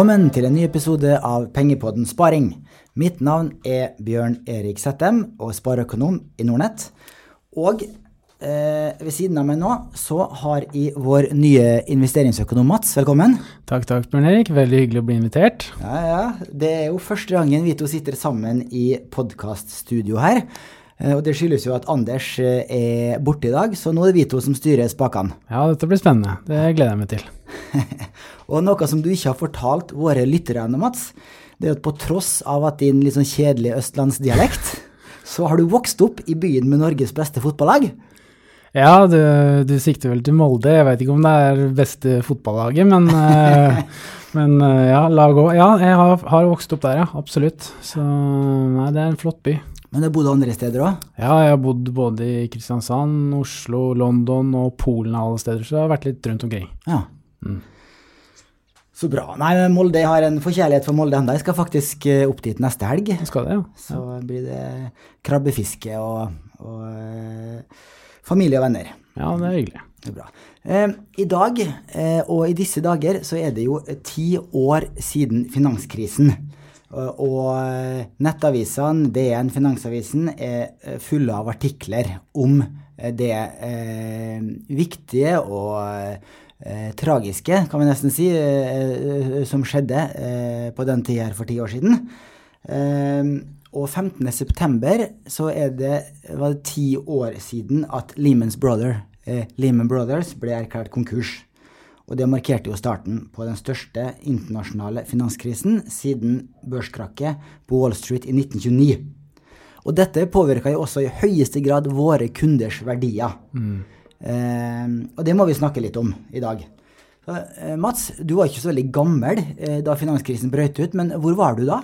Velkommen til en ny episode av Pengepodden Sparing. Mitt navn er Bjørn Erik Settem og spareøkonom i Nordnett. Og eh, ved siden av meg nå så har jeg vår nye investeringsøkonom Mats. Velkommen. Takk, takk, Bjørn Erik. Veldig hyggelig å bli invitert. Ja, ja. Det er jo første gangen vi to sitter sammen i podkaststudio her. Eh, Og det skyldes jo at Anders eh, er borte i dag, så nå er det vi to som styrer spakene. Ja, dette blir spennende. Det gleder jeg meg til. Og noe som du ikke har fortalt våre lyttere ennå, Mats, det er at på tross av at din litt sånn kjedelige østlandsdialekt, så har du vokst opp i byen med Norges beste fotballag. Ja, du, du sikter vel til Molde. Jeg vet ikke om det er beste fotballaget, men, eh, men ja, la gå. Ja, jeg har, har vokst opp der, ja. Absolutt. Så nei, det er en flott by. Men du har bodd andre steder òg. Ja, jeg har bodd både i Kristiansand, Oslo, London og Polen og alle steder, så jeg har vært litt rundt omkring. Ja. Så bra. Nei, Molde har en forkjærlighet for Molde ennå. Jeg skal faktisk eh, opp dit neste helg. Skal det, ja. Så blir det krabbefiske og, og eh, familie og venner. Ja, det er hyggelig. Det er bra. Eh, I dag, eh, og i disse dager, så er det jo ti år siden finanskrisen. Og, og eh, nettavisene, DN, Finansavisen, er eh, fulle av artikler om eh, det eh, viktige og eh, tragiske, kan vi nesten si, eh, eh, som skjedde eh, på den tida her for ti år siden. Eh, og 15.9. så det, var det ti år siden at Lehman's Brother, eh, Lehman Brothers ble erklært konkurs. Og det markerte jo starten på den største internasjonale finanskrisen siden børskrakket på Wall Street i 1929. Og dette påvirka jo også i høyeste grad våre kunders verdier. Eh, og det må vi snakke litt om i dag. Så, eh, Mats, du var ikke så veldig gammel eh, da finanskrisen brøt ut, men hvor var du da?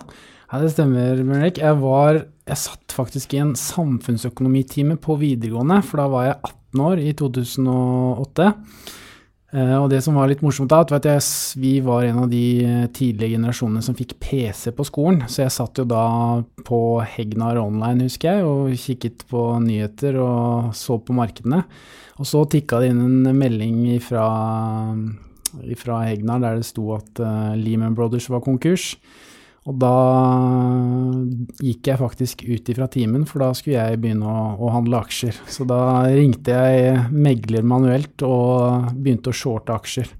Ja, det stemmer, Bjørn Jeg, var, jeg satt faktisk i en samfunnsøkonomitime på videregående, for da var jeg 18 år i 2008. Eh, og det som var litt morsomt da, at jeg, vi var en av de eh, tidlige generasjonene som fikk PC på skolen, så jeg satt jo da på Hegnar Online, husker jeg, og kikket på nyheter og så på markedene. Og så tikka det inn en melding fra, fra Hegnar der det sto at eh, Lehman Brothers var konkurs. Og da gikk jeg faktisk ut ifra timen, for da skulle jeg begynne å, å handle aksjer. Så da ringte jeg megler manuelt og begynte å shorte aksjer.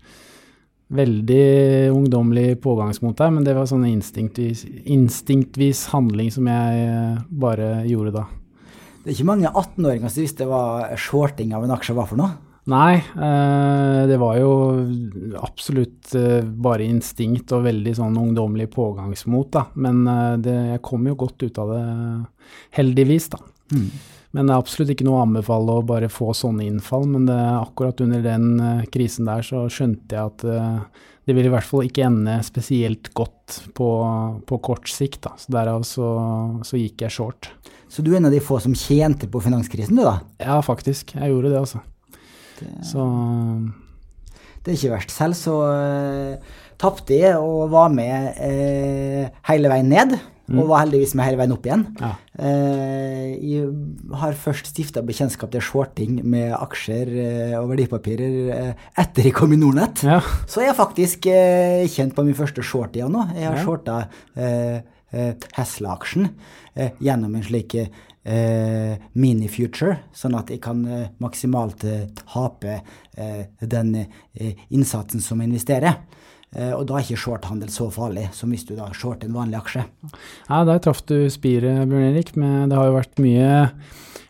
Veldig ungdommelig pågangsmot der, men det var sånn instinktvis, instinktvis handling som jeg eh, bare gjorde da. Det er ikke mange 18-åringer som visste hva shorting av en aksje var for noe. Nei, eh, det var jo absolutt eh, bare instinkt og veldig sånn ungdommelig pågangsmot, da. Men eh, det, jeg kom jo godt ut av det, heldigvis, da. Men det er absolutt ikke noe å anbefale å bare få sånne innfall, men det, akkurat under den krisen der så skjønte jeg at det ville i hvert fall ikke ende spesielt godt på, på kort sikt, da. Så derav så, så gikk jeg short. Så du er en av de få som tjente på finanskrisen, du da? Ja, faktisk. Jeg gjorde det, altså. Så Det er ikke verst. Selv så uh, tapte jeg og var med eh, hele veien ned. Og var heldigvis med hele veien opp igjen. Ja. Eh, jeg har først stifta bekjentskap til shorting med aksjer eh, og verdipapirer eh, etter jeg kom i Nordnett. Ja. Så jeg har faktisk eh, kjent på min første short igjen nå. Jeg har Ja. shorta eh, eh, Tesla-aksjen eh, gjennom en slik eh, mini-future, sånn at jeg kan eh, maksimalt eh, tape eh, den innsatsen som jeg investerer. Og da er ikke shorthandel så farlig som hvis du da shorter en vanlig aksje. Ja, der traff du spiret, Bjørn Erik. Men det har jo vært mye,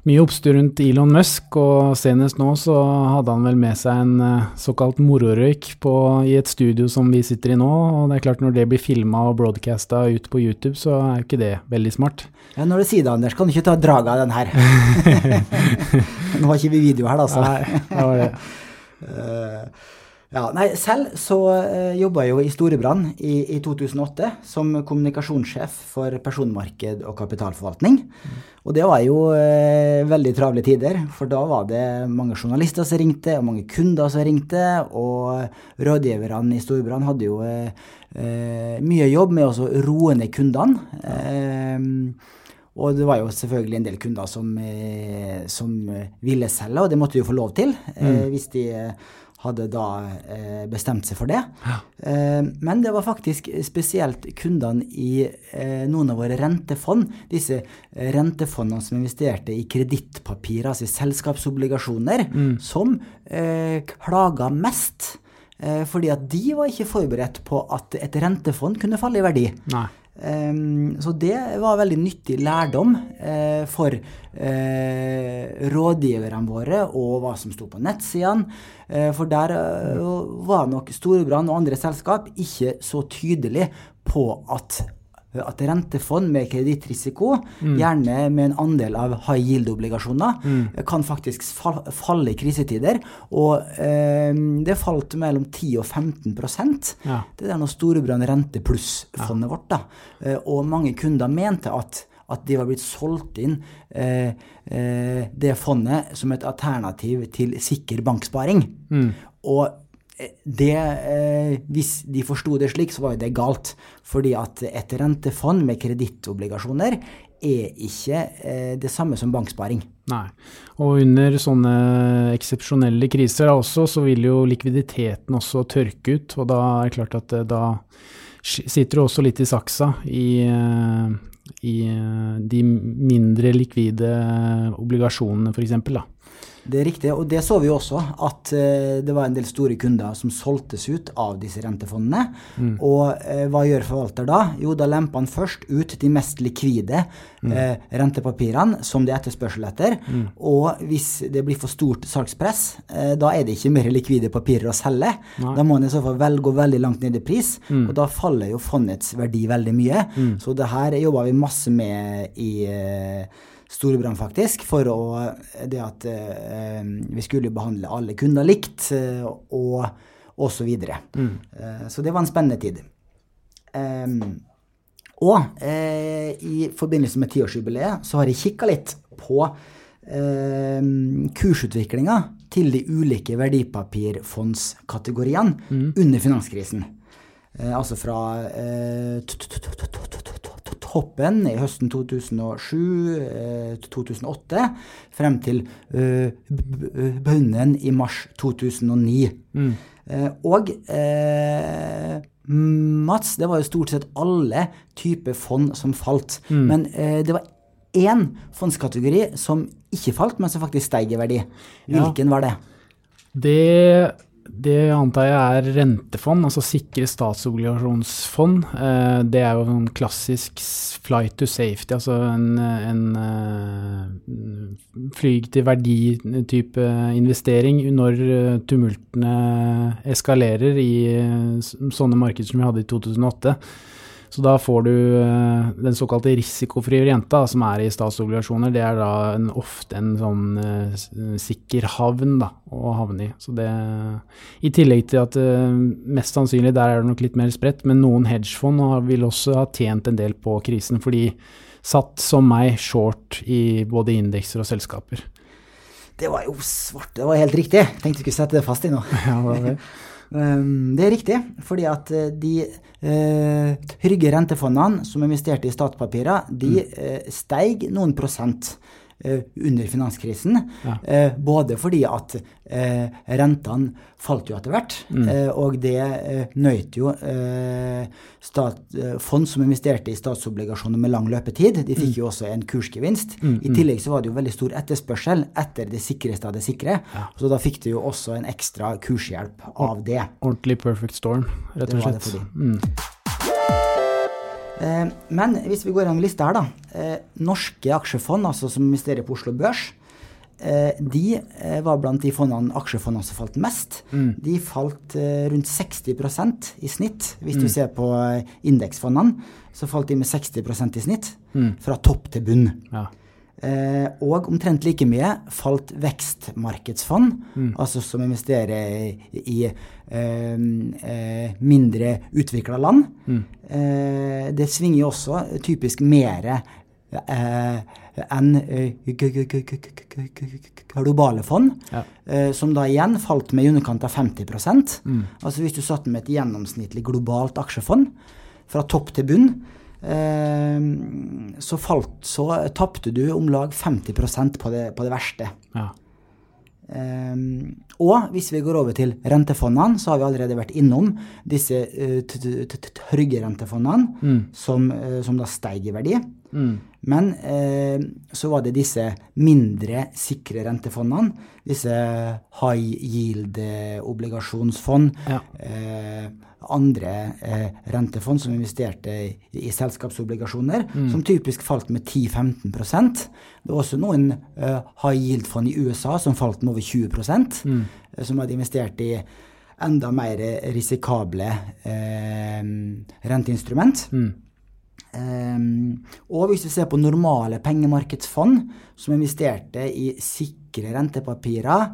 mye oppstyr rundt Elon Musk, og senest nå så hadde han vel med seg en eh, såkalt mororøyk på, i et studio som vi sitter i nå. Og det er klart, når det blir filma og broadcasta ut på YouTube, så er jo ikke det veldig smart. Ja, når du sier det, Anders, kan du ikke ta draget av den her. Nå har ikke vi video her, da, så. Nei, det var det. Eh, ja, nei, selv så uh, jobba jeg jo i Storebrand i, i 2008 som kommunikasjonssjef for personmarked og kapitalforvaltning. Og det var jo uh, veldig travle tider, for da var det mange journalister som ringte, og mange kunder som ringte, og rådgiverne i Storebrand hadde jo uh, eh, mye jobb med å roe ned kundene. Eh, og det var jo selvfølgelig en del kunder som, eh, som eh, ville selge, og det måtte de jo få lov til. mm. hvis de eh, hadde da eh, bestemt seg for det. Eh, men det var faktisk spesielt kundene i eh, noen av våre rentefond, disse rentefondene som investerte i kredittpapirer, altså i selskapsobligasjoner, som eh, klaga mest. Eh, fordi at de var ikke forberedt på at et rentefond kunne falle i verdi. Nei. Um, så det var veldig nyttig lærdom uh, for uh, rådgiverne våre og hva som sto på nettsidene. Uh, for der var nok Storebrand og andre selskap ikke så tydelig på at at rentefond med kredittrisiko, mm. gjerne med en andel av high yield-obligasjoner, mm. kan faktisk falle i krisetider. Og eh, det falt mellom 10 og 15 ja. Det er noe Storebrand rente pluss-fondet ja. vårt. da. Eh, og mange kunder mente at at de var blitt solgt inn eh, eh, det fondet som et alternativ til sikker banksparing. Mm. Og det, eh, hvis de forsto det slik, så var jo det galt. Fordi at et rentefond med kredittobligasjoner er ikke eh, det samme som banksparing. Nei, og under sånne eksepsjonelle kriser også, så vil jo likviditeten også tørke ut. Og da er det klart at eh, da sitter du også litt i saksa i, eh, i eh, de mindre likvide obligasjonene, f.eks. Det er riktig, og det så vi jo også, at uh, det var en del store kunder som solgtes ut av disse rentefondene. Mm. Og uh, hva gjør forvalter da? Jo, da lemper han først ut de mest likvide mm. eh, rentepapirene som det er etterspørsel etter. Mm. Og hvis det blir for stort salgspress, da er det ikke mer likvide papirer å selge. Nei. Da må han i så fall vel gå veldig langt ned i pris, mm. og da faller jo fondets verdi veldig mye. Mm. Så det her jobba vi masse med i Storebrand, faktisk, for å, det at eh, vi skulle behandle alle kunder likt, eh, og, og så videre. Mm. Eh, så det var en spennende tid. Eh, og eh, i forbindelse med tiårsjubileet så har jeg kikka litt på eh, kursutviklinga til de ulike verdipapirfondskategoriene mm. under finanskrisen. Eh, altså fra toppen i høsten 2007-2008 eh, frem til uh, bunnen i mars 2009. Mm. Og uh, Mats, det var jo stort sett alle typer fond som falt. Mm. Men det var én fondskategori som ikke falt, men som faktisk steg i verdi. Hvilken ja. var det? Det det antar jeg er rentefond, altså sikre statsobligasjonsfond. Eh, det er jo en klassisk flight to safety, altså en, en eh, flyg til verdi-type investering når tumultene eskalerer i sånne markeder som vi hadde i 2008. Så da får du uh, den såkalte risikofrie renta, som er i statsobligasjoner. Det er da en, ofte en sånn uh, sikker havn da, å havne i. Så det, I tillegg til at uh, mest sannsynlig der er det nok litt mer spredt, men noen hedgefond vil også ha tjent en del på krisen, fordi satt som meg short i både indekser og selskaper. Det var jo svart, det var helt riktig. Tenkte du skulle sette det fast i nå. Ja, det var det. Ehm, det er riktig, fordi at eh, de uh, trygge rentefondene som investerte i statspapirer, de uh, steig noen prosent under finanskrisen. Ja. Uh, både fordi at rentene falt jo etter hvert, mm. og det nøyt jo stat, fond som investerte i statsobligasjoner med lang løpetid. De fikk mm. jo også en kursgevinst. Mm. I mm. tillegg så var det jo veldig stor etterspørsel etter det sikreste av det sikre. Ja. Så da fikk du jo også en ekstra kurshjelp av det. Ordentlig perfect storm, rett og slett. Det var det for de. Eh, men hvis vi går gjennom lista her, da. Eh, norske aksjefond, altså som investerer på Oslo Børs, eh, de var blant de fondene, aksjefondene som falt mest. Mm. De falt rundt 60% i snitt. Hvis mm. du ser på indeksfondene, så falt de med 60% i snitt. Mm. Fra topp til bunn. Ja. Eh, og omtrent like mye falt vekstmarkedsfond, mm. altså som investerer i eh, eh, mindre utvikla land. Mm. det svinger jo også typisk mer enn globale fond, ja. som da igjen falt med i underkant av 50 mm. Altså hvis du satt med et gjennomsnittlig globalt aksjefond fra topp til bunn, så, falt, så tapte du om lag 50 på det, på det verste. Ja. Um, og hvis vi går over til rentefondene, så har vi allerede vært innom disse uh, trygge rentefondene, mm. som, uh, som, da steiger i verdi. Mm. Men eh, så var det disse mindre sikre rentefondene, disse high yield-obligasjonsfond. Ja andre eh, rentefond som investerte i, i selskapsobligasjoner, mm. som typisk falt med 10-15% Det var også noen eh, high yield-fond i USA som falt med over 20 mm. eh, som hadde investert i enda mer risikable eh, renteinstrument. Mm. Um, og hvis vi ser på normale pengemarkedsfond som investerte i sikre rentepapirer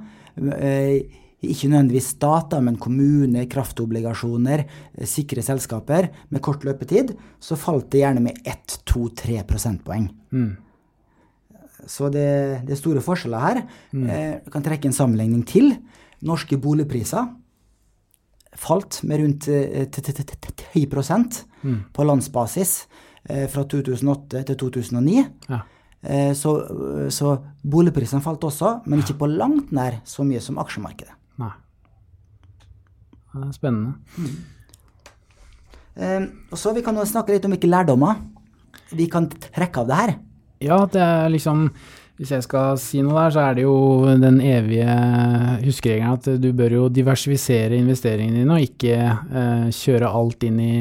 uh, ikke nødvendigvis stater, men kommuner, kraftobligasjoner, eh, sikre selskaper med kort løpetid, så falt det gjerne med 1-2-3 prosentpoeng. Mm. Så det, det, er store forskjeller her. Mm. Jeg eh, kan trekke en sammenligning til. Norske boligpriser falt med rundt 10 eh, mm. på landsbasis fra 2008 til 2009. Ja. Så, så boligprisene falt også, men ikke på langt nær så mye som aksjemarkedet. Spennende. Mm. Eh, og så Vi kan jo snakke litt om hvilke lærdommer vi kan trekke av det her. Ja, det er liksom Hvis jeg skal si noe der, så er det jo den evige huskeregelen at du bør jo diversifisere investeringene dine, og ikke eh, kjøre alt inn i,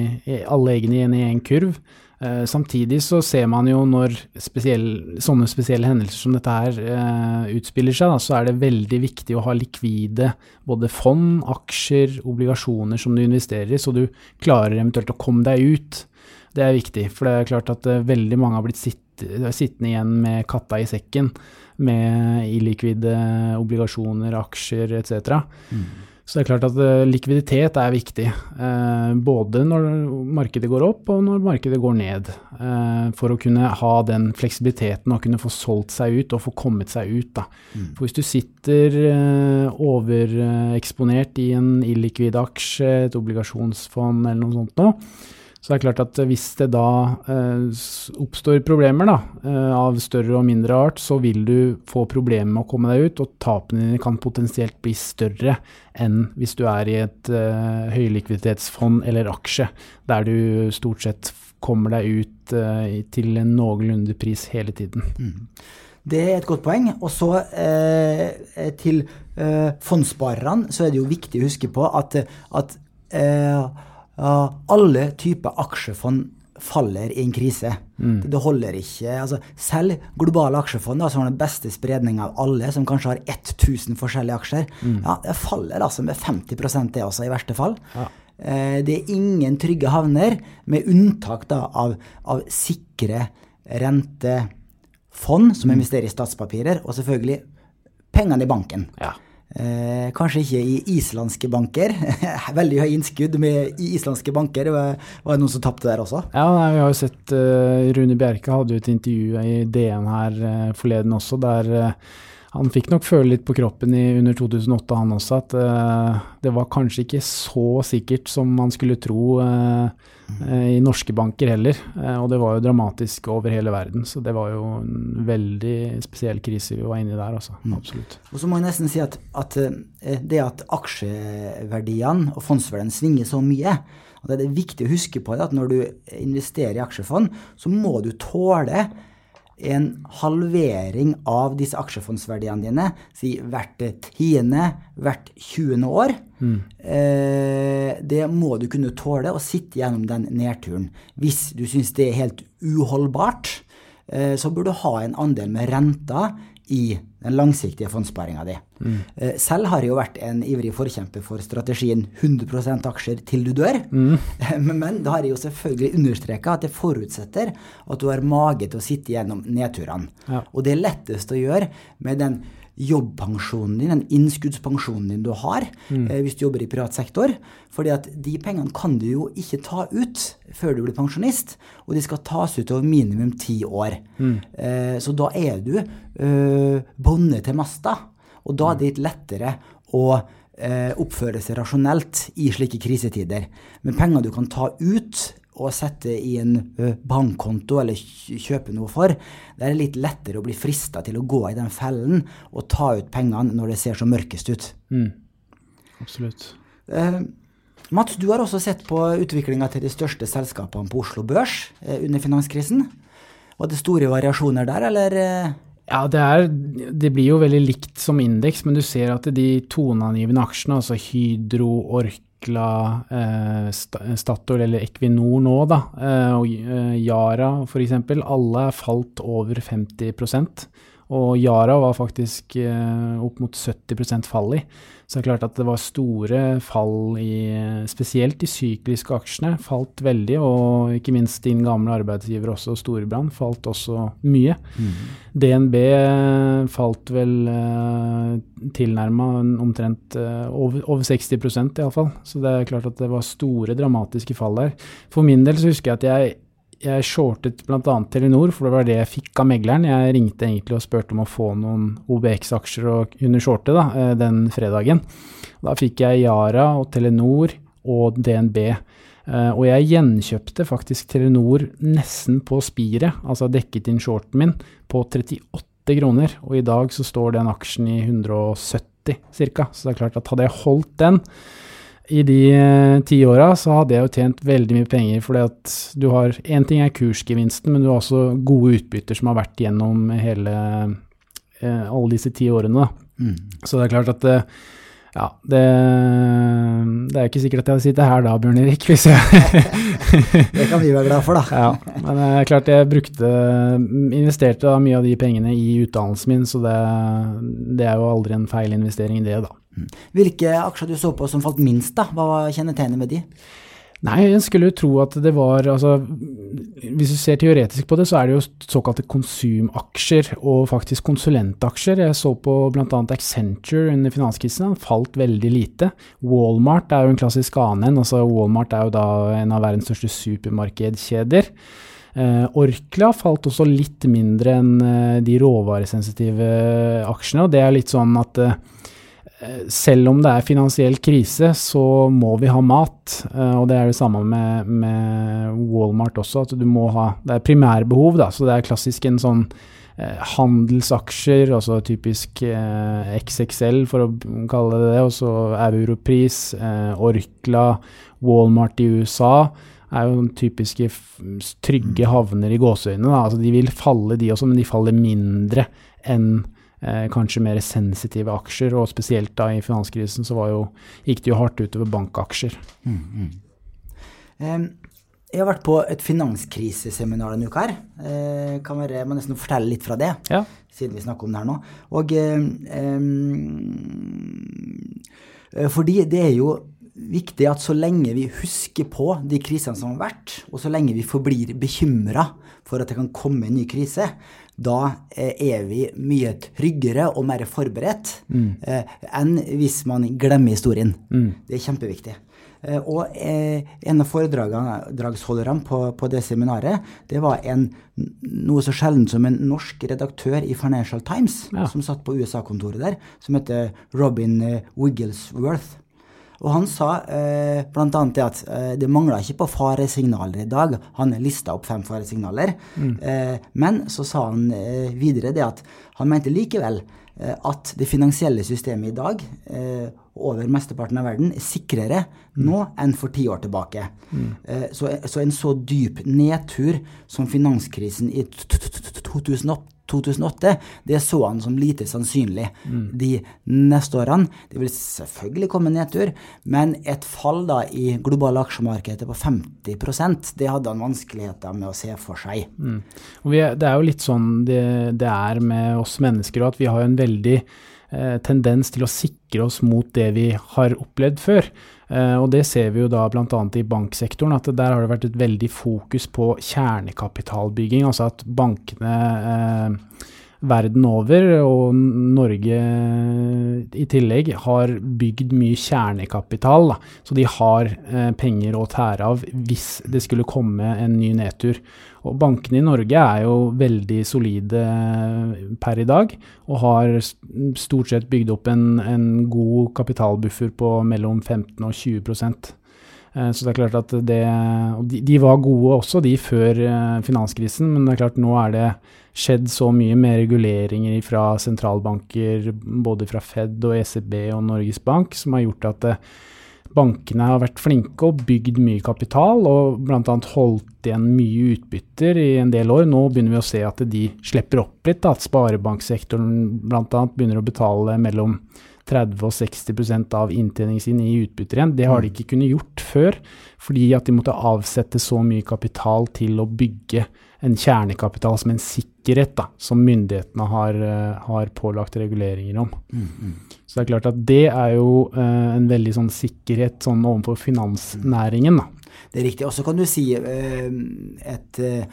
alle eggene inn i en kurv. Eh, samtidig så ser man jo når spesiell, sånne spesielle hendelser som dette her uh, utspiller seg, da, så er det veldig viktig å ha likvide både fond, aksjer, obligasjoner som du investerer i, så du klarer eventuelt å komme deg ut. Det er viktig, for det er klart at uh, veldig mange har blitt sitt, sittende igjen med katta i sekken med illikvide obligasjoner, aksjer etc. Mm. Så det er klart at uh, likviditet er viktig, uh, både når markedet går opp og når markedet går ned. Uh, for å kunne ha den fleksibiliteten og kunne få solgt seg ut og få kommet seg ut. Mm. For hvis du sitter overeksponert i en illikvid aksje, et obligasjonsfond eller noe sånt nå, så det er klart at hvis det da eh, oppstår problemer da, eh, av større og mindre art, så vil du få problemer med å komme deg ut, og tapene dine kan potensielt bli større enn hvis du er i et eh, høylikviditetsfond eller aksje, der du stort sett kommer deg ut eh, til en noenlunde pris hele tiden. Mm. Det er et godt poeng. Og så eh, til eh, fondssparerne så er det jo viktig å huske på at, at eh, alle typer aksjefond faller i en krise. Mm. Det holder ikke. Altså, selv globale aksjefond, da, som har den beste spredninga av alle, som kanskje har 1000 forskjellige aksjer, mm. ja, det faller altså med 50% det også, i verste fall. Ja. Eh, det er ingen trygge havner, med unntak da, av, av sikre rentefond som mm. investerer i statspapirer, og selvfølgelig pengene i banken. Ja. Eh, kanskje ikke i islandske banker. Veldig høye innskudd med, islandske banker. Var det noen som tapte der også? Ja, nei, vi har jo sett uh, Rune Bjerke hadde jo et intervju i DN her uh, forleden også, der uh, han fikk nok føle litt på kroppen i, under 2008, han også, at uh, det var kanskje ikke så sikkert som man skulle tro uh, uh, i norske banker heller. og det var jo dramatisk over hele verden, så det var jo en veldig spesiell krise vi var inne i der, altså. Mm. Absolutt. Og så må jeg nesten si at, at det at aksjeverdiene og fondsverdiene svinger så mye, og det er viktig å huske på det, at når du investerer i aksjefond, så må du tåle en halvering av disse aksjefondsverdiene dine si hvert tiende, hvert tjuende år. Mm. Eh, det må du kunne tåle å sitte gjennom den nedturen. Hvis du syns det er helt uholdbart, eh, så bør du ha en andel med renta i den langsiktige fondssparinga di. Mm. Eh, selv har jeg jo vært en ivrig forkjemper for strategien 100% aksjer til du dør. Mm. Men da har jeg jo selvfølgelig understreka at det forutsetter at du har mage til å sitte gjennom nedturene. Ja. Og det er lettest å gjøre med den jobbpensjonen din, den innskuddspensjonen din du har mm. eh, hvis du jobber i privat sektor. fordi at de pengene kan du jo ikke ta ut før du blir pensjonist, og de skal tas ut over minimum ti år. Mm. Eh, så da er du eh, bonde til masta, og da er det litt lettere å eh, oppføre seg rasjonelt i slike krisetider. Men penger du kan ta ut å sette i en bankkonto eller kjøpe noe for. Det er litt lettere å bli frista til å gå i den fellen og ta ut pengene når det ser så mørkest ut. Mm. Absolutt. Eh, Mats, du har også sett på utviklinga til de største selskapene på Oslo Børs eh, under finanskrisen. Var det store variasjoner der, eller? Ja, det, er, det, blir jo veldig likt som indeks, men du ser at de toneangivende aksjene, altså Hydro, Orkla, eh, Statoil eller Equinor nå, da, eh, og eh, Yara f.eks., alle er falt over 50 og Yara var faktisk eh, opp mot 70 fall i. Så det er klart at det var store fall i spesielt de sykliske aksjene. Falt veldig, og ikke minst din gamle arbeidsgiver også, Storebrand, falt også mye. Mm. DNB falt vel eh, tilnærma omtrent eh, over, over 60 iallfall. Så det er klart at det var store, dramatiske fall der. For min del så husker jeg at jeg jeg shortet bl.a. Telenor, for det var det jeg fikk av megleren. Jeg ringte egentlig og spurte om å få noen OBX-aksjer å kunne shorte da, eh, den fredagen. Da fikk jeg Yara og Telenor og DNB. Uh, og jeg gjenkjøpte faktisk Telenor nesten på spiret, altså dekket inn shorten min, på 38 kroner. Og i dag så står den aksjen i 170 ca. Så det er klart at hadde jeg holdt den, i de eh, ti åra så hadde jeg jo tjent veldig mye penger, fordi at du har Én ting er kursgevinsten, men du har også gode utbytter som har vært gjennom hele eh, alle disse ti årene. Mm. Så det er klart at eh, ja, det, det, er ikke sikkert at jeg hadde sittet her da, Bjørn Erik. Hvis jeg det kan vi være glad for, da. ja, men det er klart jeg brukte Investerte mye av de pengene i utdannelsen min, så det, det er jo aldri en feil investering, det, da. Hvilke aksjer du så på som falt minst, da? Hva var kjennetegnet med de? Nei, jeg skulle jo tro at det var altså, Hvis du ser teoretisk på det, så er det jo såkalte konsumaksjer og faktisk konsulentaksjer. Jeg så på bl.a. Accenture under finanskrisen, den falt veldig lite. Walmart er jo en klassisk annen. altså Walmart er jo da en av verdens største supermarkedkjeder. Eh, Orkla falt også litt mindre enn eh, de råvaresensitive aksjene, og det er litt sånn at Eh, selv om det er finansiell krise, så må vi ha mat. Eh, og det er det samme med, med Walmart også, at du må ha Det er primærbehov, da, så det er klassisk en sånn eh, handelsaksjer, altså typisk eh, XXL for å kalle det det, og så Europris, eh, Orkla, Walmart i USA er jo typiske trygge havner i gåseøynene. Altså, de vil falle, de også, men de faller mindre enn eh, kanskje mer sensitive aksjer, og spesielt da i finanskrisen så jo, gikk det jo hardt utover bankaksjer. Mm, mm. Um, jeg har vært på et finanskriseseminar denne uka her. Eh, kan være, jeg må nesten fortelle litt fra det, ja. siden vi snakker om det her nå. Og um, fordi det er jo viktig at så lenge vi husker på de krisene som har vært, og så lenge vi forblir bekymra for at det kan komme en ny krise, da eh, er vi mye tryggere og mer forberedt mm. eh, enn hvis man glemmer historien. Mm. Det er kjempeviktig. Eh, og en av foredragsholderne på, på, det seminaret, det var en, noe så sjelden som en norsk redaktør i Financial Times, ja. som satt på USA-kontoret der, som heter Robin Wigglesworth. Og han sa eh, bl.a. at eh, det mangla ikke på faresignaler i dag. Han lista opp fem faresignaler. Mm. Eh, men så sa han eh, videre det at han mente likevel eh, at det finansielle systemet i dag eh, over mesteparten av verden er sikrere mm. nå enn for ti år tilbake. Mm. Så, så, en så dyp nedtur som finanskrisen i 2008 2008, det så han som lite sannsynlig mm. de neste årene. Det vil selvfølgelig komme nedtur, men et fall da i globale aksjemarkedet på 50% det hadde han vanskeligheter med å se for seg. Mm. Er, det er jo litt sånn det, det er med oss mennesker òg, at vi har en veldig eh, tendens til å sikre oss mot det vi har opplevd før. Eh, og det ser vi jo da bl.a. i banksektoren, at der har det vært et veldig fokus på kjernekapitalbygging. Altså at bankene eh, verden over, og Norge i tillegg, har bygd mye kjernekapital. Da. Så de har eh, penger å tære av hvis det skulle komme en ny nedtur. Og bankene i Norge er jo veldig solide eh, per i dag, og har stort sett bygd opp en, en god kapitalbuffer på mellom 15 og 20 Eh, så det er klart at det de, de var gode også, de før eh, finanskrisen, men det er klart nå er det skjedd så mye med reguleringer fra sentralbanker, både fra Fed og ECB og Norges Bank, som har gjort at eh, bankene har vært flinke og bygd mye kapital, og bl.a. holdt igjen mye utbytter i en del år. Nå begynner vi å se at de slipper opp litt, at sparebanksektoren bl.a. begynner å betale mellom 30 og 60% av inntjeningen sin i utbytter igjen. Det har de ikke kunnet gjort før, fordi at de måtte avsette så mye kapital til å bygge en kjernekapital som en sikkerhet, da, som myndighetene har, uh, har pålagt reguleringer om. Mm, mm. Så det er klart at det er jo eh, en veldig sånn sikkerhet sånn overfor finansnæringen. Da. Det er riktig. Og så kan du si eh, et Eh,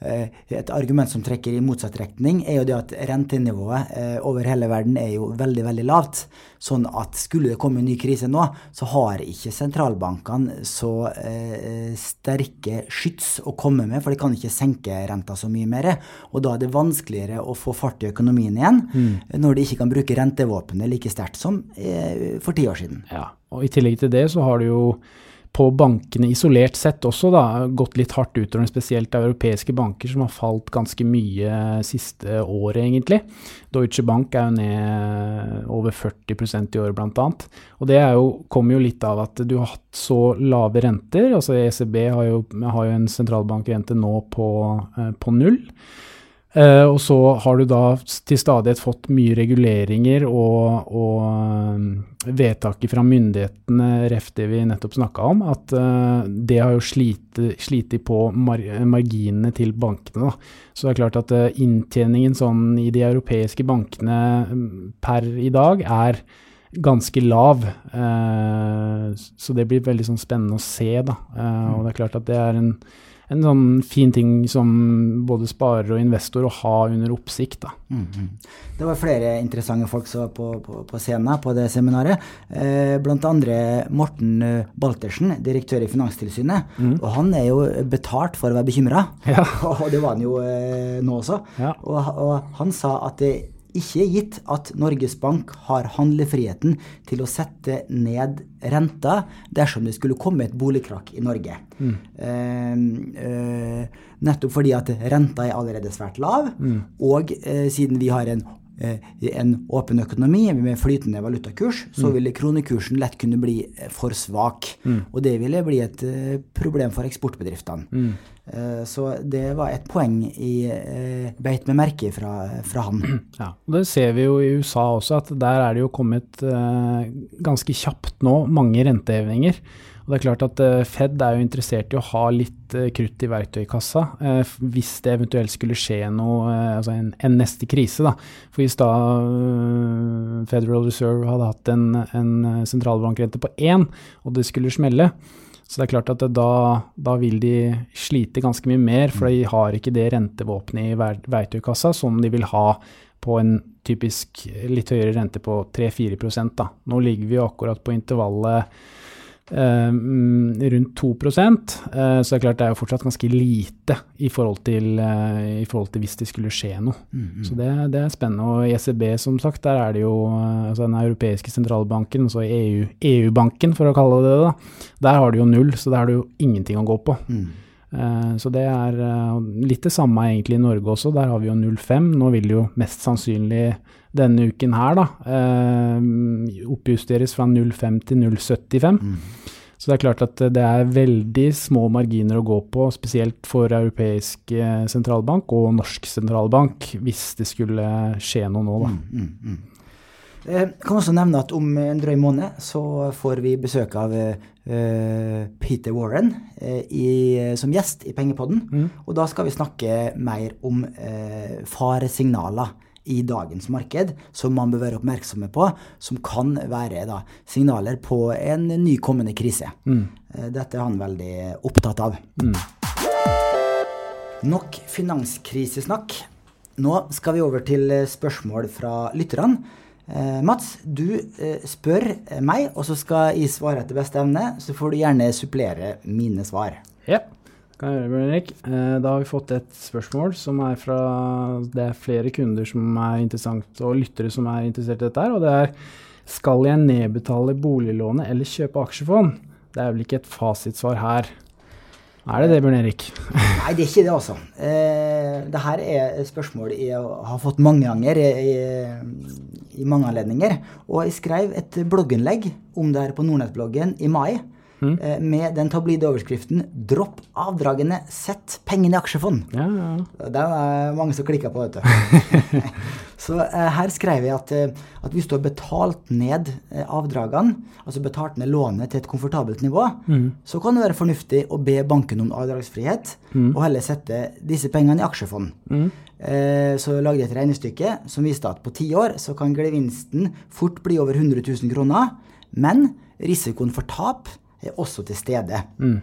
et argument som trekker i motsatt retning, er jo det at rentenivået eh, over hele verden er jo veldig, veldig lavt. Sånn at skulle det komme en ny krise nå, så har ikke sentralbankene så eh, sterke skyts å komme med, for de kan ikke senke renta så mye mer. Og da er det vanskeligere å få fart i økonomien igjen, mm. når de ikke kan bruke rentevåpenet like sterkt som eh, for ti år siden. Ja, og I tillegg til det så har du jo på bankene isolert sett også da, gått litt hardt utover, spesielt europeiske banker som har falt ganske mye siste året, egentlig. Deutsche Bank er jo ned over 40% i år, bl.a. Og det kommer jo litt av at du har hatt så lave renter. altså ECB har jo, har jo en sentralbankrente nå på, eh, på null. Uh, og så har du da til stadighet fått mye reguleringer og, og uh, vedtaket fra myndighetene, ref det vi nettopp snakka om, at uh, det har jo slitt på mar marginene til bankene. Da. Så det er klart at inntjeningen sånn i de europeiske bankene mm, per i dag er ganske lav. så det blir veldig sånn spennende å se, da. og det er klart at det er en en sånn fin ting som både sparer og investor å ha under oppsikt. Da. Mm -hmm. Det var flere interessante folk som var på, på, på, scenen på det seminaret. Eh, blant andre Morten eh, Baltersen, direktør i Finanstilsynet. Mm. Og han er jo betalt for å være bekymra, ja. og det var han jo eh, nå også. Ja. Og, og han sa at det ikke gitt at Norges Bank har handlefriheten til å sette ned renta dersom det skulle komme et boligkrakk i Norge. Mm. Uh, uh, nettopp fordi at renta er allerede svært lav, mm. og uh, siden vi har en Eh, en åpen økonomi med flytende valutakurs, så mm. ville kronekursen lett kunne bli for svak. Mm. Og det ville bli et problem for eksportbedriftene. Mm. Så det var et poeng i beit med merke fra, fra, han. Ja, og Det ser vi jo i USA også, at der er det jo kommet ganske kjapt nå mange rentehevinger. Og det er klart at Fed er jo interessert i å ha litt krutt i verktøykassa hvis det eventuelt skulle skje noe, altså en, en, neste krise. da. For hvis da Federal Reserve hadde hatt en, en sentralbankrente på én, og det skulle smelle, så det er klart at da, da, vil de slite ganske mye mer, for de har ikke det rentevåpenet i verktøykassa som de vil ha på en typisk litt høyere rente på 3-4 da. Nå ligger vi jo akkurat på intervallet rundt 2 uh, eh, så det er klart det er jo fortsatt ganske lite i forhold til, uh, i forhold til hvis det skulle skje noe. Mm, -hmm. Så det, det, er spennende. Og i ECB, som sagt, der er det jo altså den europeiske sentralbanken, altså EU, EU-banken for å kalle det det, da. Der har du jo null, så der har du jo ingenting å gå på. Mm. Så det er litt det samme egentlig i Norge også, der har vi jo 0,5. Nå vil jo mest sannsynlig denne uken her, da, eh, oppjusteres fra 0,5 til 0,75. Mm. Så det er klart at det er veldig små marginer å gå på, spesielt for europeisk eh, sentralbank og norsk sentralbank, hvis det skulle skje noe nå, da. Mm, mm, mm. Jeg eh, kan også nevne at om en drøy måned så får vi besøk av uh, Peter Warren i, som gjest i Pengepodden. Mm. Og da skal vi snakke mer om faresignaler i dagens marked som man bør være oppmerksomme på, som kan være da, signaler på en ny kommende krise. Mm. Eh, dette er han veldig opptatt av. Mm. Nok finanskrisesnakk. Nå skal vi over til eh, spørsmål fra lytterne. Eh, Mats, du eh, spør meg, og så skal jeg svare etter beste evne. Så får du gjerne supplere mine svar. Ja kan jeg gjøre, Erik. Eh, da har vi fått et spørsmål som er fra Det er flere kunder som er interessant, og lyttere som er interessert i dette her. Og det er skal jeg nedbetale boliglånet eller kjøpe aksjefond? Det er vel ikke et fasitsvar her. Er det det, Bjørn Erik? Nei, det er ikke det, altså. Eh, det her er et spørsmål jeg har fått mange ganger i, i mange anledninger. Og jeg skrev et blogginnlegg om det her på Nordnettbloggen i mai. Mm. Med den tabloide overskriften 'Dropp avdragene, sett pengene i aksjefond'. Ja, ja. Det er mange som klikker på, vet du. Så eh, her skrev jeg at, eh, at, hvis du har betalt ned avdragene, altså betalt ned lånet til et komfortabelt nivå, mm. så kan det være fornuftig å be banken om avdragsfrihet, mm. og heller sette disse pengene i aksjefond. Eh, så lagde jeg et regnestykke som viste at på ti år så kan gevinsten fort bli over 100 000 kroner, men risikoen for tap er også til stede. Mm.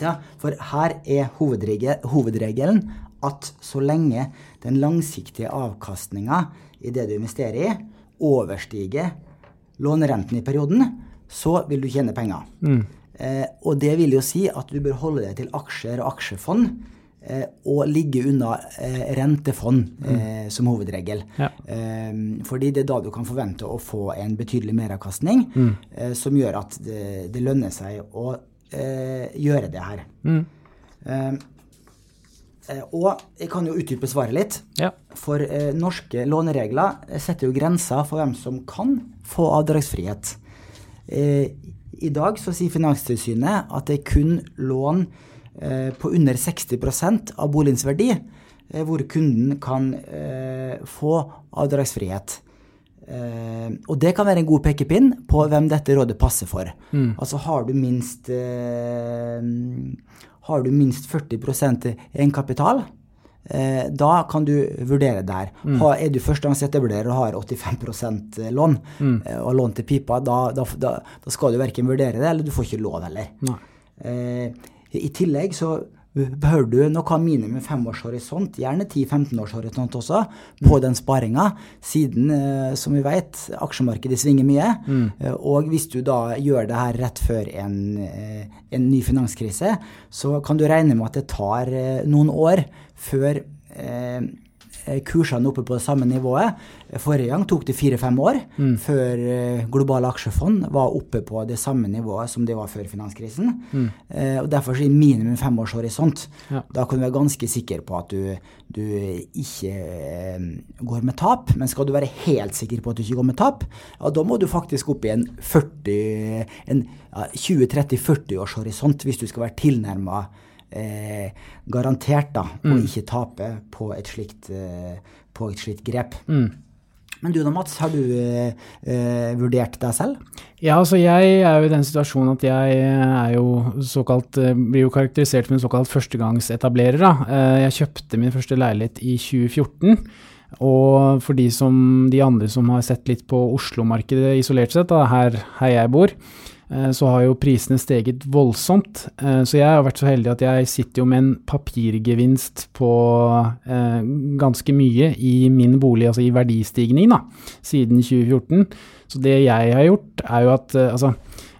Ja, for her er hovedregelen at så lenge den langsiktige avkastninga i det du investerer i, overstiger lånerenten i perioden, så vil du tjene penger. Mm. Eh, og det vil jo si at du bør holde deg til aksjer og aksjefond. Eh, og ligge unna eh, rentefond mm. eh, som hovedregel. Ja. Fordi det er da du kan forvente å få en betydelig meravkastning mm. Som gjør at det, det lønner seg å gjøre det her. Mm. Og jeg kan jo utdype svaret litt. Ja. For norske låneregler setter jo grenser for hvem som kan få avdragsfrihet. I dag så sier Finanstilsynet at det er kun lån på under 60 av boligens verdi eh, hvor kunden kan eh, få avdragsfrihet. og det kan være en god pekepinn på hvem dette rådet passer for. Mm. Altså har du minst har du minst 40% egenkapital, eh, da kan du vurdere der. Mm. Ha, er du førstegangsetablerer og har 85% lån, mm. eh, og lån til pipa, da, da, da, da, skal du verken vurdere det, eller du får ikke lov heller. Eh, I tillegg så behøver du nok ha minimum femårshorisont, gjerne 10-15-årshorisont også, på den sparinga, siden, eh, som vi vet, aksjemarkedet svinger mye. Mm. Eh, og hvis du da gjør det her rett før en, eh, en, ny finanskrise, så kan du regne med at det tar noen år før kursene oppe på det samme nivået. Forrige gang tok det fire-fem år mm. før eh, globale aksjefond var oppe på det samme nivået som de var før finanskrisen. Mm. Eh, og Derfor er minimum femårshorisont. Ja. Da kan du være ganske sikker på at du, du ikke går med tap. Men skal du være helt sikker på at du ikke går med tap, ja, da må du faktisk opp i en, 40, en ja, 20-30-40 årshorisont hvis du skal være tilnærma eh, garantert da, mm. å ikke tape på et slikt, eh, på et slikt grep. Mm. Men du da, Mats, har du eh, eh, vurdert deg selv? Ja, altså jeg er jo i den situasjonen at jeg er jo såkalt, eh, blir jo karakterisert som en såkalt førstegangsetablerer. Da. Eh, jeg kjøpte min første leilighet i 2014. Og for de, som, de andre som har sett litt på Oslo-markedet isolert sett, da, her, her jeg bor, Eh, så har jo prisene steget voldsomt. Eh, så jeg har vært så heldig at jeg sitter jo med en papirgevinst på eh, ganske mye i min bolig, altså i verdistigning, da, siden 2014. Så det jeg har gjort, er jo at altså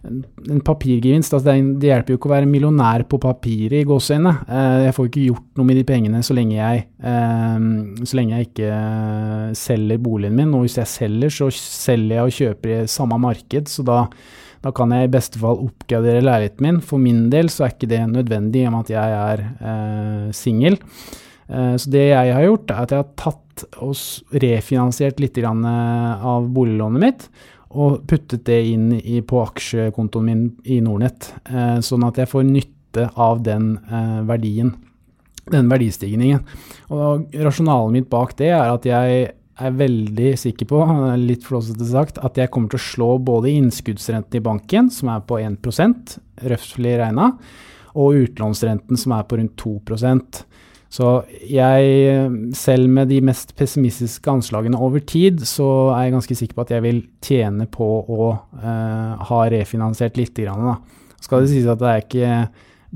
en papirgevinst altså det, det, hjelper jo ikke å være millionær på papiret i gåseøynene. Jeg får ikke gjort noe med de pengene så lenge jeg, så lenge jeg ikke selger boligen min. Og hvis jeg selger, så selger jeg og kjøper i samme marked, så da da kan jeg i beste fall oppgradere leiligheten min. For min del så er ikke det nødvendig med at jeg er eh, singel. Eh, så det jeg har gjort, er at jeg har tatt og refinansiert litt eh, av boliglånet mitt. Og puttet det inn i, på aksjekontoen min i Nordnett. Eh, sånn at jeg får nytte av den eh, verdien. Den verdistigningen. Og rasjonalet mitt bak det er at jeg er veldig sikker på, litt flåsete sagt, at jeg kommer til å slå både innskuddsrenten i banken, som er på 1 røftlig regna, og utlånsrenten, som er på rundt 2% Så jeg, selv med de mest pessimistiske anslagene over tid, så er jeg ganske sikker på at jeg vil tjene på å uh, ha refinansiert litt. Grann, da. Skal det sies at det er ikke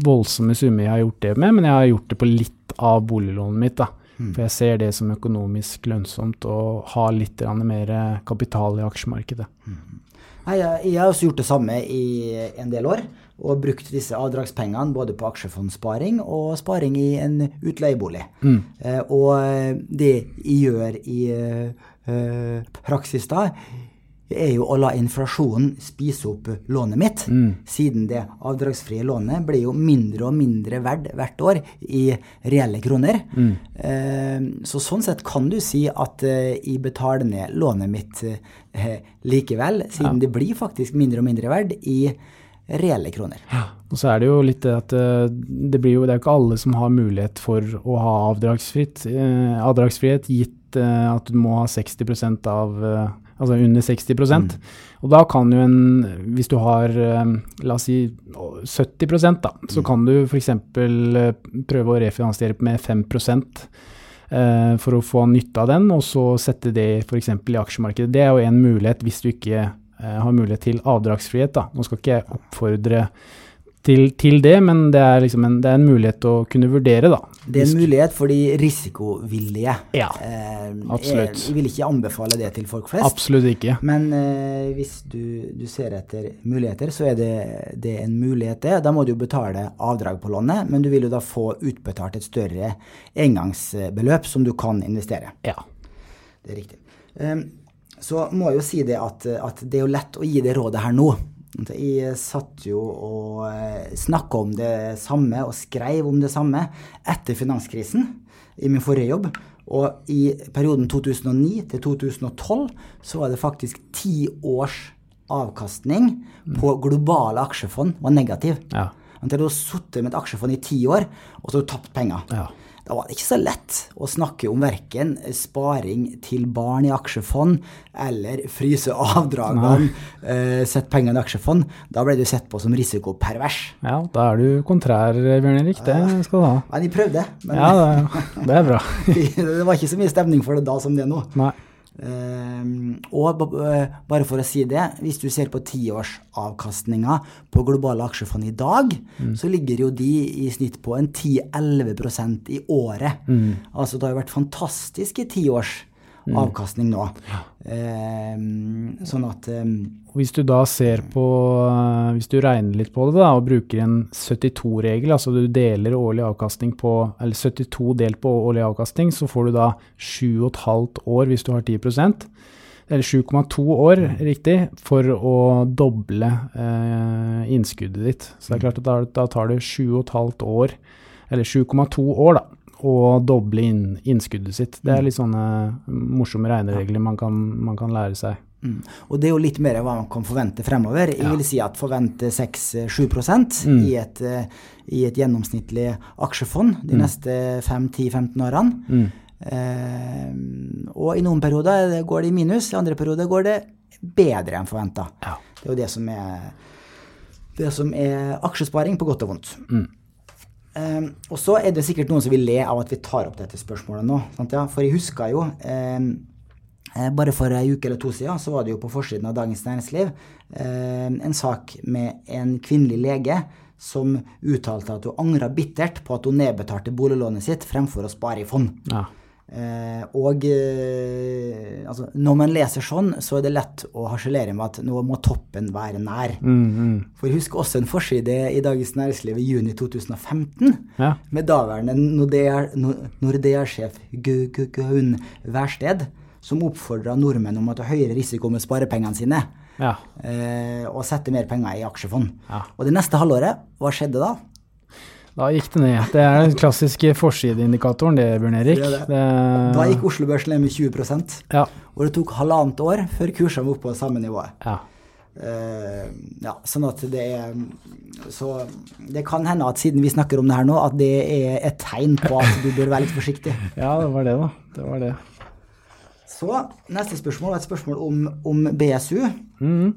voldsomme summer jeg har gjort det med, men jeg har gjort det på litt av boliglånet mitt. da. Mm. For jeg ser det som økonomisk lønnsomt å ha litt mer kapital i aksjemarkedet. Mm. Nei, jeg, har også gjort det samme i en del år. Og brukt disse avdragspengene både på aksjefondssparing og sparing i en utleiebolig. Mm. Eh, og det jeg gjør i eh, praksis da, er jo å la inflasjonen spise opp lånet mitt, siden det avdragsfrie lånet blir jo mindre og mindre verdt hvert år i reelle kroner. Eh, så sånn sett kan du si at eh, jeg betaler ned lånet mitt eh, likevel, siden det blir faktisk mindre og mindre verdt i reelle kroner. Ja. Og så er det jo litt det at det blir jo Det er jo ikke alle som har mulighet for å ha avdragsfritt, avdragsfrihet, gitt at du må ha 60 av Altså under 60 mm. Og da kan jo en Hvis du har eh, la oss si 70 da, så kan du f.eks. prøve å refinansiere med 5 eh, for å få nytte av den, og så sette det f.eks. i aksjemarkedet. Det er jo en mulighet hvis du ikke eh, har mulighet til avdragsfrihet. Da. Nå skal ikke jeg oppfordre til, til det, men det er, liksom en, det er en mulighet å kunne vurdere, da. Det er en mulighet for de risikovillige. Ja, Eh, absolutt. Jeg, vil ikke anbefale det til folk flest. Absolutt ikke. Men eh, hvis du, du ser etter muligheter, så er det, det er en mulighet det. Da må du jo betale avdrag på lånet, men du vil jo da få utbetalt et større engangsbeløp som du kan investere. Ja. Det er riktig. Eh, så må jeg jo si det at, at det er jo lett å gi det rådet her nå. Jeg satt jo og eh, snakka om det samme og skrev om det samme etter finanskrisen i min forrige jobb. Og i perioden 2009 til 2012 så var det faktisk ti års avkastning på globale aksjefond var negativ. Ja. Du har sittet med et aksjefond i ti år, og så tapt penger. Ja. Da var det ikke så lett å snakke om verken sparing til barn i aksjefond eller fryse avdragene, eh, sette pengene i aksjefond. Da ble du sett på som risikopervers. ja, da er du kontrær, Bjørn Erik. Det skal du ha. Men de prøvde. Men Ja, det det er bra. det var ikke så mye stemning for det da som det er nå. Nei. Ehm, og b- bare for å si det, hvis du ser på tiårsavkastninga på globale aksjefond i dag, så ligger jo de i snitt på en 10-11% i året. Altså det har jo vært fantastisk i tiårs avkastning nå. Ja. sånn at ehm, Hvis du da ser på eh, Hvis du regner litt på det da, og bruker en 72-regel, altså du deler årlig avkastning på Eller 72 delt på årlig avkastning, så får du da 7,5 år hvis du har 10% eller 7,2 år, riktig, for å doble eh, innskuddet ditt. Så det er klart at da, da tar det 7,5 år, eller 7,2 år, da, å doble inn, innskuddet sitt. Det er litt sånne morsomme regneregler man kan, man kan lære seg. Mm. Og det er jo litt mer hva man kan forvente fremover. Jeg vil si at forvente 6-7 mm. i, et, eh, i et gjennomsnittlig aksjefond de neste 5-10-15 årene. Eh, og i noen perioder går det i minus, i andre perioder går det bedre enn forventa. Ja. Det er jo det som er, det som er aksjesparing, på godt og vondt. Um, og så er det sikkert noen som vil le av at vi tar opp dette spørsmålet nå. Sant, ja? For jeg husker jo eh, Eh, Bare for ei uke eller to siden så var det jo på forsiden av Dagens Næringsliv eh, en sak med en kvinnelig lege som uttalte at hun angra bittert på at hun nedbetalte boliglånet sitt fremfor å spare i fond. Ja. Eh, og eh, altså, når man leser sånn, så er det lett å harselere med at nå må toppen være nær. For husk også en forside i Dagens Næringsliv i juni 2015 Ja. med daværende Nordea- Nor- Nordea-sjef Gunn Wærsted, som oppfordra nordmenn om å ta høyere risiko med sparepengene sine. Ja. Eh, og sette mer penger i aksjefond. Ja. Og det neste halvåret, hva skjedde da? Da gikk det ned. Det er den klassiske forsideindikatoren, det, Bjørn Erik. Det er det. Det- Da gikk Oslo Børs ned med 20% Ja. og det tok halvannet år før kursene var oppe på samme nivået. ja. Uh, ja, sånn at det er Så det kan hende at siden vi snakker om det her nå, at det er et tegn på at du bør være litt forsiktig. Ja, det var det, da. Det var det. Så neste spørsmål er et spørsmål om, om BSU. Mm.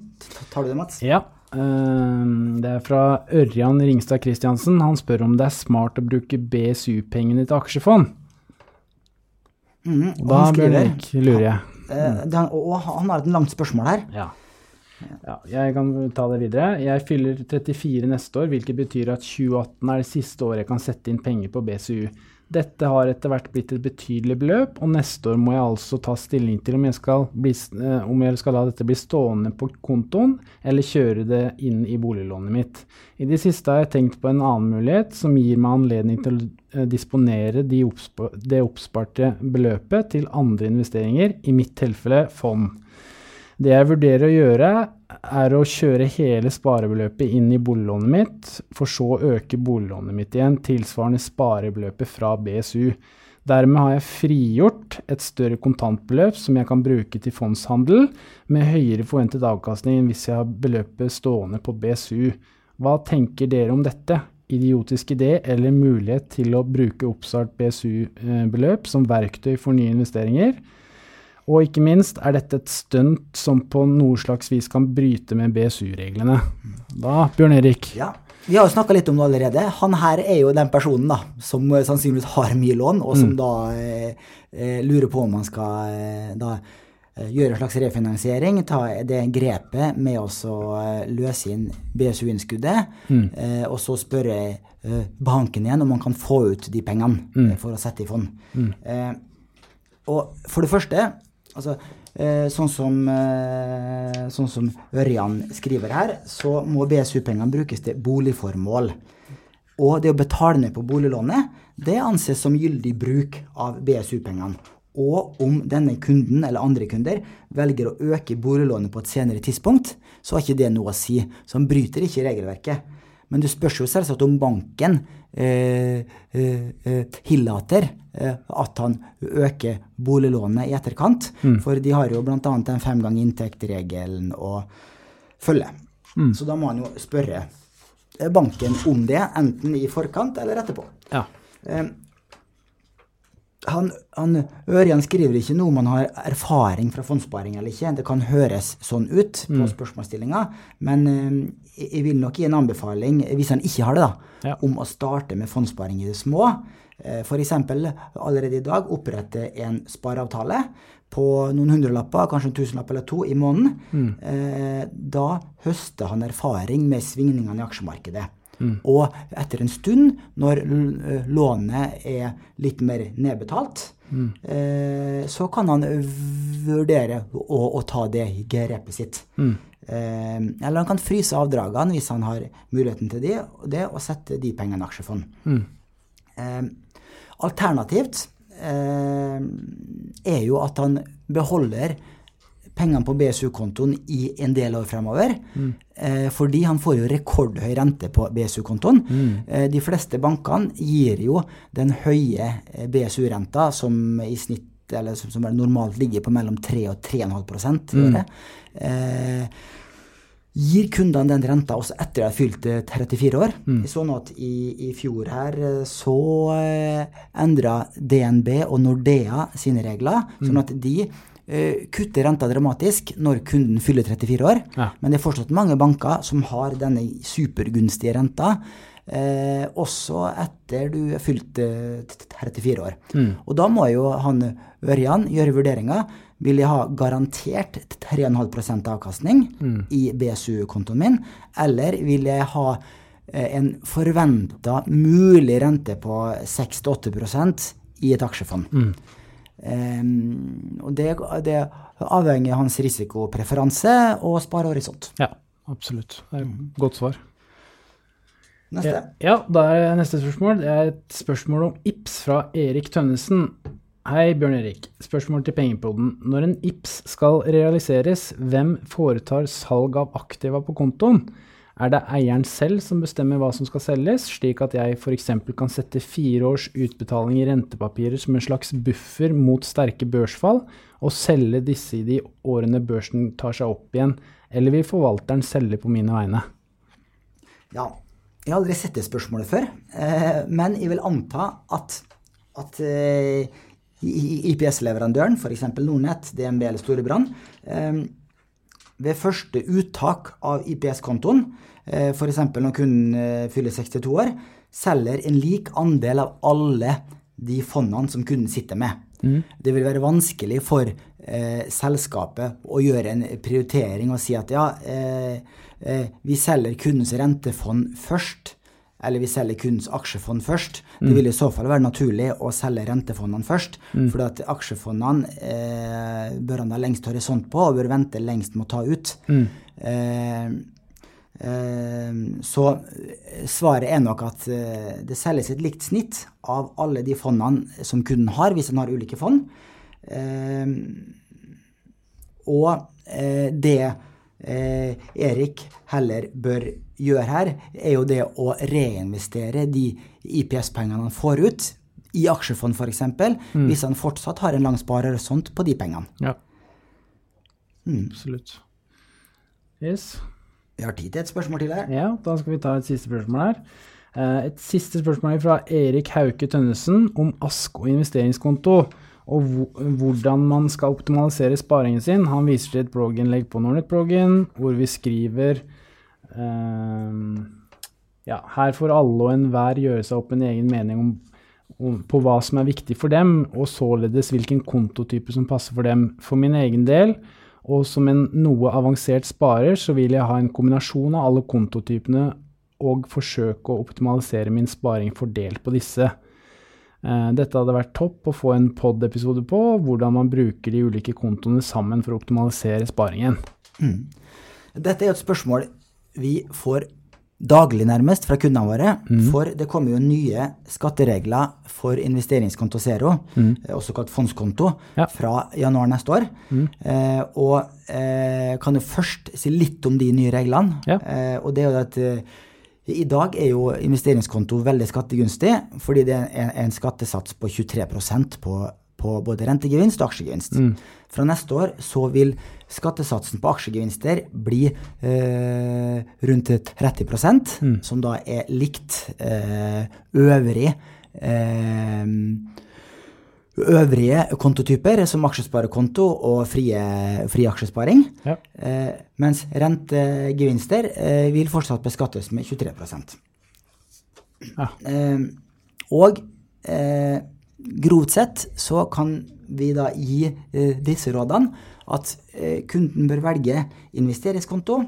Tar du det, Mats? Ja. ehm, det er fra Ørjan Ringstad Christiansen. Han spør om det er smart å bruke BSU-pengene til aksjefond. Mm, og Da, han skriver, Erik, lurer jeg. eh, det, han- og han har et langt spørsmål her. Ja. ja. Jeg kan ta det videre. Jeg fyller 34 neste år, hvilket betyr at 2018 er det siste året jeg kan sette inn penger på BSU. Dette har etter hvert blitt et betydelig beløp, og neste år må jeg altså ta stilling til om jeg skal, bli, eh, om jeg skal la dette bli stående på kontoen, eller kjøre det inn i boliglånet mitt. I det siste har jeg tenkt på en annen mulighet som gir meg anledning til å eh, disponere de oppspa det oppsparte beløpet til andre investeringer, i mitt tilfelle fond. Det jeg vurderer å gjøre, er å kjøre hele sparebeløpet inn i boliglånet mitt, for så å øke boliglånet mitt igjen tilsvarende sparebeløpet fra BSU. Dermed har jeg frigjort et større kontantbeløp som jeg kan bruke til fondshandel, med høyere forventet avkastning enn hvis jeg har beløpet stående på BSU. Hva tenker dere om dette? Idiotisk idé eller mulighet til å bruke oppstart BSU-beløp som verktøy for nye investeringer? Og ikke minst, er dette et stunt som på noe slags vis kan bryte med BSU-reglene? Da, Bjørn Erik. Ja, vi har jo snakka litt om det allerede. Han her er jo den personen da, som sannsynligvis har mye lån, og som mm. da eh, eh, lurer på om han skal eh, da eh, gjøre en slags refinansiering. Ta det grepet med å eh, løse inn BSU-innskuddet, mm. eh, og så spørre banken igjen om man kan få ut de pengene mm. for å sette i fond. Mm. og for det første Altså, eh, sånn som, eh, sånn som Ørjan skriver her, så må BSU-pengene brukes til boligformål. Og det å betale ned på boliglånet, det anses som gyldig bruk av BSU-pengene. Og om denne kunden eller andre kunder velger å øke boliglånet på et senere tidspunkt, så har ikke det noe å si. Så han bryter ikke regelverket. Men det spørs jo selvsagt om banken eh, eh, eh, tillater eh, at han øker boliglånet i etterkant. Mm. For de har jo bl.a. den fem ganger inntekt-regelen å følge. Mm. Så da må han jo spørre eh, banken om det, enten i forkant eller etterpå. Ja. Eh, han, han, Ørjan skriver ikke noe om han har erfaring fra fondssparing eller ikke. Det kan høres sånn ut på mm. spørsmålsstillinga, men uh, jeg vil nok gi en anbefaling, hvis han ikke har det, da, ja. om å starte med fondssparing i det små. Uh, F.eks. allerede i dag opprette en spareavtale på noen hundrelapper, kanskje en tusenlapp eller to i måneden. Mm. Uh, da høster han erfaring med svingningene i aksjemarkedet. Mm. Og etter en stund, når lånet er litt mer nedbetalt, mm. eh, så kan han vurdere å, å ta det grepet sitt. Mm. Eh, eller han kan fryse avdragene hvis han har muligheten til det, det og sette de pengene i aksjefond. Mm. Eh, alternativt eh, er jo at han beholder pengene på BSU-kontoen i en del år fremover. Mm. Eh, fordi han får jo rekordhøy rente på BSU-kontoen. Mm. Eh, de fleste bankene gir jo den høye eh, BSU-renta som i snitt eller som, som normalt ligger på mellom 3 og 3,5 i mm. Eh, gir kundene den renta også etter de har fylt 34 år. Mm. Sånn at i, i, fjor her så endra DNB og Nordea sine regler, sånn mm. at de kutter renta dramatisk når kunden fyller 34 år. Ja. Men det er fortsatt mange banker som har denne supergunstige renta. Eh, også etter du er fylt eh, 34 år. Mm. Og da må jo han Ørjan gjøre vurderinga. Vil jeg ha garantert 3,5% avkastning mm. i BSU-kontoen min, eller vil jeg ha eh, en forventa mulig rente på 6-8 i et aksjefond? Mm. Um, og det, det avhenger av hans risikopreferanse og sparehorisont. Ja, absolutt. Det er et godt svar. Neste. Ja, ja, da er neste spørsmål. Det er et spørsmål om IPS fra Erik Tønnesen. Hei, Bjørn Erik. Spørsmål til Pengepoden. Når en IPS skal realiseres, hvem foretar salg av aktiva på kontoen? Er det eieren selv som bestemmer hva som skal selges, slik at jeg f.eks. kan sette fire års utbetaling i rentepapirer som en slags buffer mot sterke børsfall, og selge disse i de årene børsen tar seg opp igjen, eller vil forvalteren selge på mine vegne? Ja, jeg har aldri sett det spørsmålet før, eh, men jeg vil anta at, at eh, IPS-leverandøren, f.eks. Nordnett, DNB eller Storebrand, eh, ved første uttak av IPS-kontoen, eh, f.eks. når kunden eh, fyller 62 år, selger en lik andel av alle de fondene som kunden sitter med. Mm. Det vil være vanskelig for eh, selskapet å gjøre en prioritering og si at ja, eh, eh, vi selger kundens rentefond først eller vi selger kundens aksjefond først. Mm. Det vil i så fall være naturlig å selge rentefondene først. Mm. For at aksjefondene eh, bør han ha lengst horisont på og bør vente lengst med å ta ut. Mm. Eh, eh, så svaret er nok at eh, det selges et likt snitt av alle de fondene som kunden har, hvis han har ulike fond. Eh, og det Erik heller bør gjøre her, er jo det å reinvestere de IPS-pengene han får ut, i aksjefond f.eks., mm. hvis han fortsatt har en lang sparehorisont på de pengene. Ja. Mm. Absolutt. Yes. Vi har tid til et spørsmål til her. Ja, da skal vi ta et siste spørsmål her. Eh, et siste spørsmål fra Erik Hauke Tønnesen om ASK og investeringskonto. Og hvordan man skal optimalisere sparingen sin. Han viser til et blogginnlegg på Nordnet-bloggen hvor vi skriver ja, her får alle og enhver gjøre seg opp en egen mening om på hva som er viktig for dem, og således hvilken kontotype som passer for dem. For min egen del, og som en noe avansert sparer, så vil jeg ha en kombinasjon av alle kontotypene og forsøke å optimalisere min sparing fordelt på disse. Eh, dette hadde vært topp å få en pod-episode på, hvordan man bruker de ulike kontoene sammen for å optimalisere sparingen. Mm. Dette er et spørsmål vi får daglig, nærmest, fra kundene våre. Mm. For det kommer jo nye skatteregler for investeringskonto zero, mm. Eh, også kalt fondskonto, ja. fra januar neste år. Mm. Eh, og eh, kan jo først si litt om de nye reglene. Ja. Eh, og det er jo at eh, i dag er jo investeringskonto veldig skattegunstig, fordi det er en, en skattesats på 23 på, på både rentegevinst og aksjegevinst. Mm. Fra neste år så vil skattesatsen på aksjegevinster bli eh, rundt 30 mm. som da er likt eh, øvrig eh, øvrige kontotyper, som aksjesparekonto og frie, fri aksjesparing. Ja. Eh, mens rentegevinster eh, vil fortsatt beskattes med 23 ja. eh, Og grovt sett så kan vi da gi eh, disse rådene at eh, kunden bør velge investeringskonto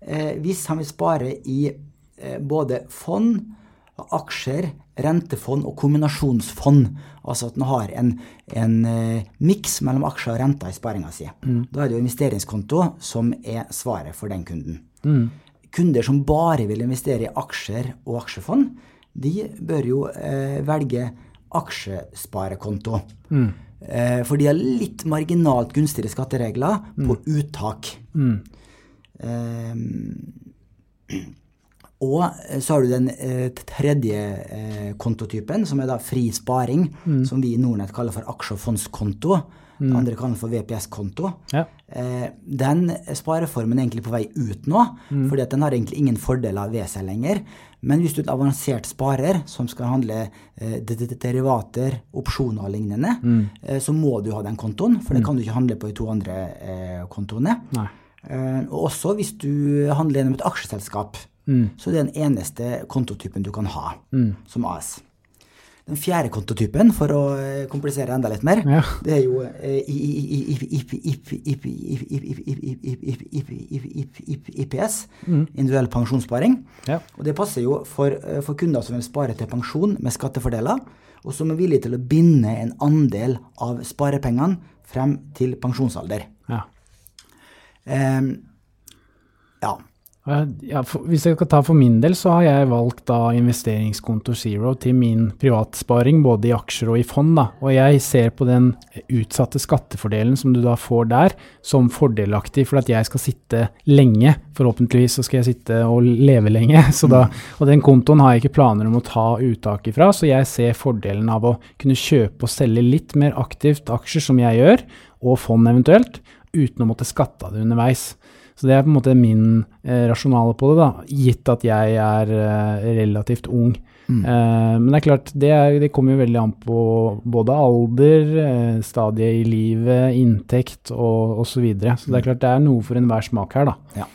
eh, hvis han vil spare i både fond, aksjer, rentefond og kombinasjonsfond. Altså at han har en, en miks mellom aksjer og renter i sparinga si. Mm. Da er det jo investeringskonto som er svaret for den kunden. Mm. Kunder som bare vil investere i aksjer og aksjefond, de bør jo velge aksjesparekonto. Mm. Eh, for de har litt marginalt gunstigere skatteregler mm. på uttak. Mm. Eh, og så har du den eh, tredje eh, kontotypen, som er da fri sparing, mm. som vi i Nordnett kaller for aksje- og fondskonto. Mm. Andre kaller for VPS-konto. Ja. Eh, den spareformen er egentlig på vei ut nå, mm. fordi den har egentlig ingen fordeler ved seg lenger. Men hvis du er en avansert sparer som skal handle eh, derivater, opsjoner og lignende, mm. eh, så må du ha den kontoen, for det mm. kan du ikke handle på de to andre kontoene. Nei. og også hvis du handler gjennom et aksjeselskap, mm. så det er den eneste kontotypen du kan ha mm. som AS. Den fjerde kontotypen, for å komplisere enda litt mer, ja. det er jo IPS, individuell pensjonssparing. Ja. Og det passer jo for, for, kunder som vil spare til pensjon med skattefordeler, og som er villige til å binde en andel av sparepengene frem til pensjonsalder. Ja. Um, ja. Ja, for, hvis jeg skal ta for min del, så har jeg valgt da investeringskonto Zero til min privatsparing, både i aksjer og i fond. da, Og jeg ser på den utsatte skattefordelen som du da får der, som fordelaktig for at jeg skal sitte lenge. Forhåpentligvis så skal jeg sitte og leve lenge. Da, og den kontoen har jeg ikke planer om å ta uttak ifra, så jeg ser fordelen av å kunne kjøpe og selge litt mer aktivt aksjer, som jeg gjør, og fond eventuelt, uten å måtte skatte av det underveis. Så det er på en måte min eh, rasjonale på det, da, gitt at jeg er eh, relativt ung. Mm. Eh, men det er klart, det, er, det, kommer jo veldig an på både alder, eh, stadie i livet, inntekt og osv. Så, videre. så det er klart det er noe for enhver smak her, da. Ja.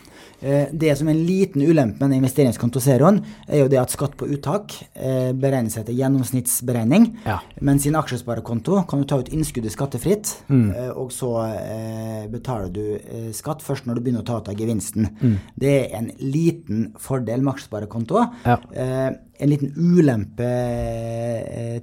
Eh, det som er en liten ulempe med investeringskontoseroen, er jo det at skatt på uttak eh, beregnes etter gjennomsnittsberegning. Ja. Mens i en aksjesparekonto kan du ta ut innskuddet skattefritt, mm. Eh, og så betaler du skatt først når du begynner å ta ut av gevinsten. Mm. Det er en liten fordel med aksjesparekonto. Ja. En liten ulempe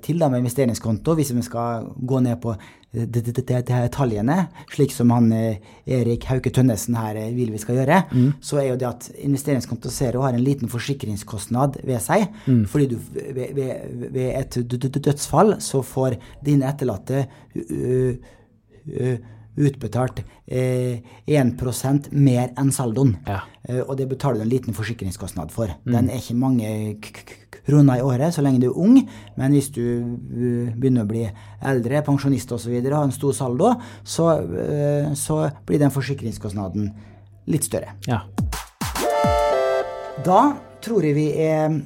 til da med investeringskonto, hvis vi skal gå ned på detaljene, slik som han eh, Erik Hauke Tønnesen her eh, vil vi skal gjøre, mm. så er jo det at investeringskonto Zero har en liten forsikringskostnad ved seg. Mm. Fordi du ved, ved, ved, et dødsfall så får dine etterlatte uh, uh, utbetalt eh, 1% mer enn saldoen. Ja. Eh, og det betaler du en liten forsikringskostnad for. Den er ikke mange kroner i året så lenge du er ung, men hvis du uh, begynner å bli eldre, pensjonist osv., har en stor saldo, så, eh, så blir den forsikringskostnaden litt større. Ja. Da tror jeg vi er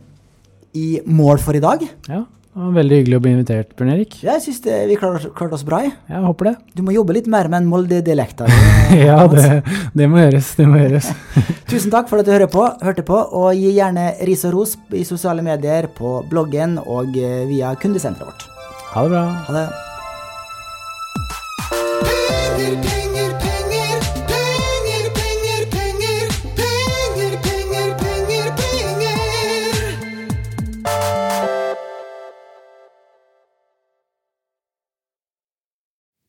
i mål for i dag. ja. Det var veldig hyggelig å bli invitert, Bjørn Erik. Jeg syns vi klarte klart oss bra. jeg. Jeg håper det. Du må jobbe litt mer med en Molde-dialekt. Ja, det, det må gjøres. Det må gjøres. Tusen takk for at du hører på, hørte på, og gi gjerne ris og ros i sosiale medier, på bloggen og eh, via kundesenteret vårt. Ha det bra. Ha det.